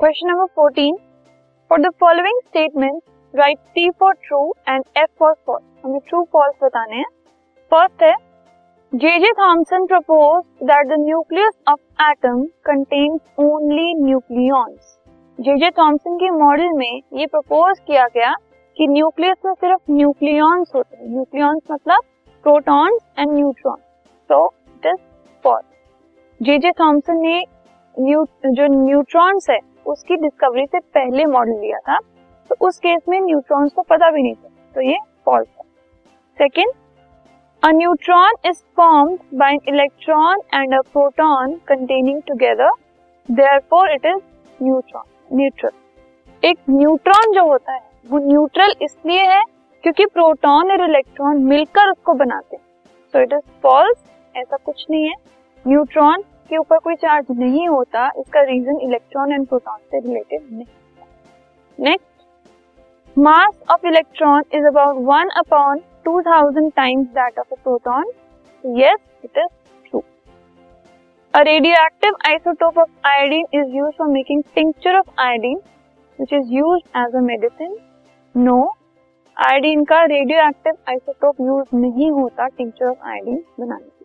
Question number 14 for the following statement write T for true and F for false हमें true false बताने हैं। First है J J Thomson propose that the nucleus of atom contains only nucleons J J Thomson के model में ये propose किया गया कि न्यूक्लियस में सिर्फ़ न्यूक्लियॉन्स होते हैं। न्यूक्लियॉन्स मतलब protons and neutron so it is false J J Thomson ने न्यू, जो न्यूट्रॉन्स है उसकी डिस्कवरी से पहले मॉडल लिया था तो उस केस में न्यूट्रॉन्स को पता भी नहीं था तो ये फॉल्स है second a neutron is formed by an electron and a proton containing together therefore it is neutron neutral एक न्यूट्रॉन जो होता है, वो न्यूट्रल इसलिए है क्योंकि प्रोटॉन और इलेक्ट्रॉन मिलकर उसको बनाते हैं। सो इट इज़ फॉल्स ऐसा कुछ नहीं है। न्यूट्रॉन के ऊपर कोई चार्ज नहीं होता, इसका रीजन इलेक्ट्रॉन एंड प्रोटॉन से रिलेटेड नहीं next mass of electron is about one upon two thousand times that of a proton yes it is true a radioactive isotope of iodine is used for making tincture of iodine which is used as a medicine no iodine का radio active isotope use नहीं होता tincture of iodine बनाने के